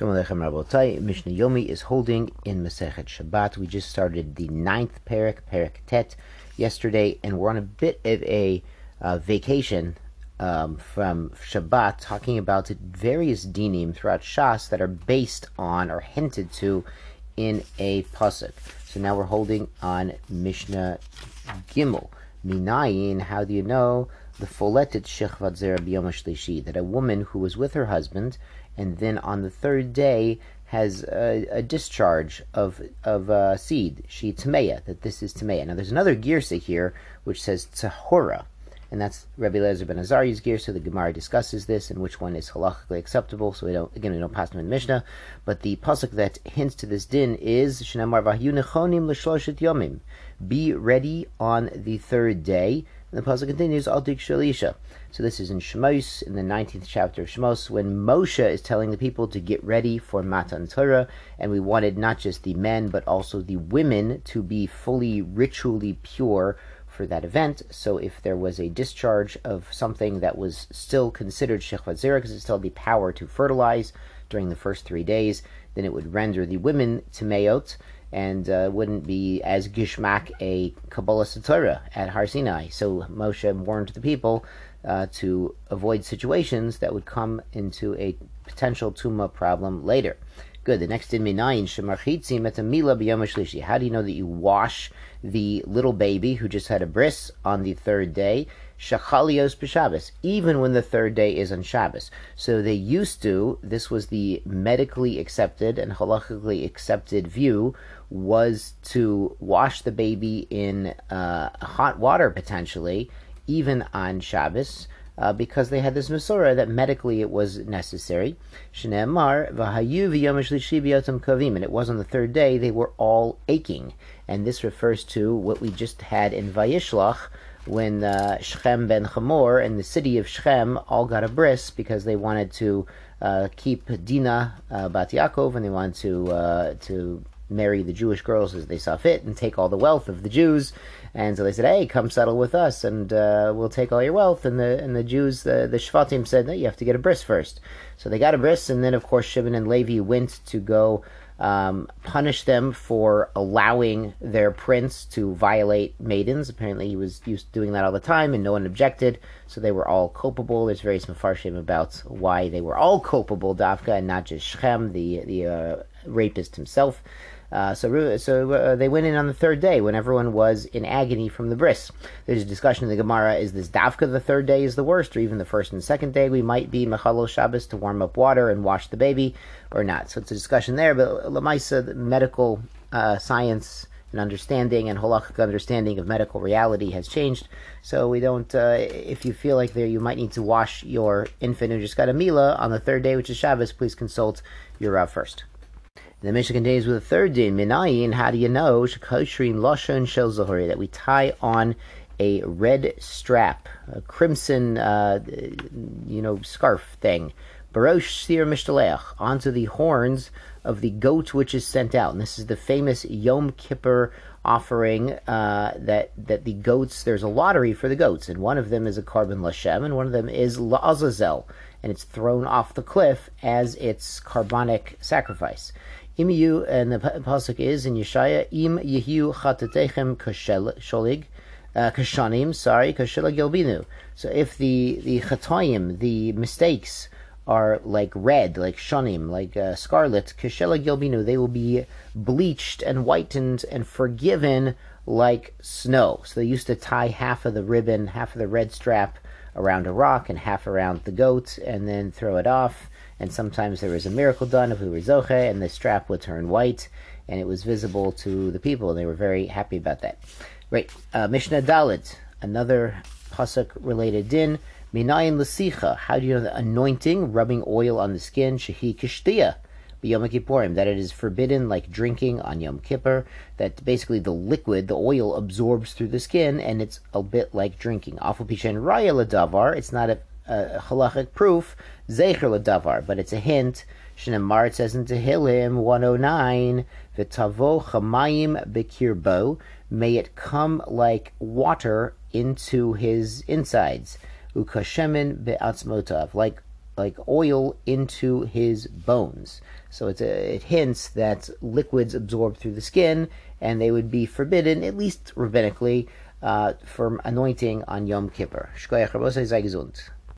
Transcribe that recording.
Shalom Aleichem Rabotai. Mishnah Yomi is holding in Masechet Shabbat. We just started the ninth parak, parak Tet, yesterday, and we're on a bit of a uh, vacation um, from Shabbat, talking about various dinim throughout Shas that are based on or hinted to in a pasuk. So now we're holding on Mishnah Gimel. Minayin, how do you know the foletet shechvat zera that a woman who was with her husband and then on the third day has a, a discharge of of uh, seed, she tmeya, that this is tmeya. Now there's another girsa here which says tahora, and that's Rabbi Lezer ben Azari's girsa. The Gemara discusses this and which one is halachically acceptable. So we don't again we don't pass them in Mishnah, but the pasuk that hints to this din is shenamar vahyu nechonim l'shloshet yomim. Be ready on the third day. And the pasuk continues, Altik Shalisha. So this is in Shemos, in the 19th chapter of Shemos, when Moshe is telling the people to get ready for Matan Torah, and we wanted not just the men, but also the women to be fully ritually pure for that event. So if there was a discharge of something that was still considered Shechvat Zera, because it still had the power to fertilize during the first three days, then it would render the women Tameot, and uh, wouldn't be as gishmak a Kabbalas Torah at Har Sinai. So Moshe warned the people uh, to avoid situations that would come into a potential tuma problem later. Good. The next in minayin shemarchitzim et mila b'yom How do you know that you wash the little baby who just had a bris on the third day? Shachalios b'Shabbos, even when the third day is on Shabbos. So they used to. This was the medically accepted and halachically accepted view was to wash the baby in uh, hot water potentially, even on Shabbos. Uh, because they had this Masorah that medically it was necessary. Shneemar v'hayu kavim, and it was on the third day they were all aching, and this refers to what we just had in Vayishlach when uh, Shechem ben Chamor and the city of Shechem all got a bris because they wanted to uh, keep Dina uh, Bat Yaakov and they wanted to uh, to marry the Jewish girls as they saw fit and take all the wealth of the Jews. And so they said, "Hey, come settle with us, and uh, we'll take all your wealth." And the and the Jews, the the Shvatim said, "No, you have to get a bris first. So they got a bris, and then of course Shimon and Levi went to go um, punish them for allowing their prince to violate maidens. Apparently, he was used to doing that all the time, and no one objected. So they were all culpable. There's various mafarshim about why they were all culpable, Dafka, and not just Shechem, the the uh, rapist himself. Uh, so so uh, they went in on the third day when everyone was in agony from the bris. There's a discussion in the Gemara: is this davka the third day is the worst, or even the first and second day? We might be mechalol Shabbos to warm up water and wash the baby, or not. So it's a discussion there. But lamaisa, medical uh, science and understanding and halachic understanding of medical reality has changed. So we don't. Uh, if you feel like there you might need to wash your infant who just got a mila on the third day, which is Shabbos, please consult your Rav first. The Mishnah continues with a third din, minayin, how do you know, shekosherin lashon shel that we tie on a red strap, a crimson, uh, you know, scarf thing, barosh sir mishtaleach, onto the horns of the goat which is sent out. And this is the famous Yom Kippur offering uh, that that the goats. There's a lottery for the goats, and one of them is a korban lashem, and one of them is la'azazel, and it's thrown off the cliff as its carbonic sacrifice. Imiyu, and the pasuk is in Yeshaya, im yehu chatatechem kasholig, uh, kashanim, sorry, kasholig yelbinu. So if the the chatayim, the mistakes, are like red, like shanim, like uh, scarlet, kashela gilbinu, they will be bleached and whitened and forgiven like snow. So they used to tie half of the ribbon, half of the red strap around a rock and half around the goat and then throw it off and sometimes there was a miracle done of Urizoche, and the strap would turn white, and it was visible to the people, and they were very happy about that. Right, uh, Mishnah Dalet, another pasuk related din. Minayin lasicha. How do you know the anointing, rubbing oil on the skin? Shehi kishtia. Yom Kippurim, that it is forbidden like drinking on Yom Kippur, that basically the liquid, the oil, absorbs through the skin, and it's a bit like drinking. Afal Pishen Raya Ladavar, it's not a a halachic proof, zecher davar, but it's a hint. Shnemar it says in Tehillim 109, v'tavo chamayim bekirbo, may it come like water into his insides, ukashemin be'atzmotav, like like oil into his bones. So a, it hints that liquids absorb through the skin, and they would be forbidden, at least rabbinically, uh, from anointing on Yom Kippur.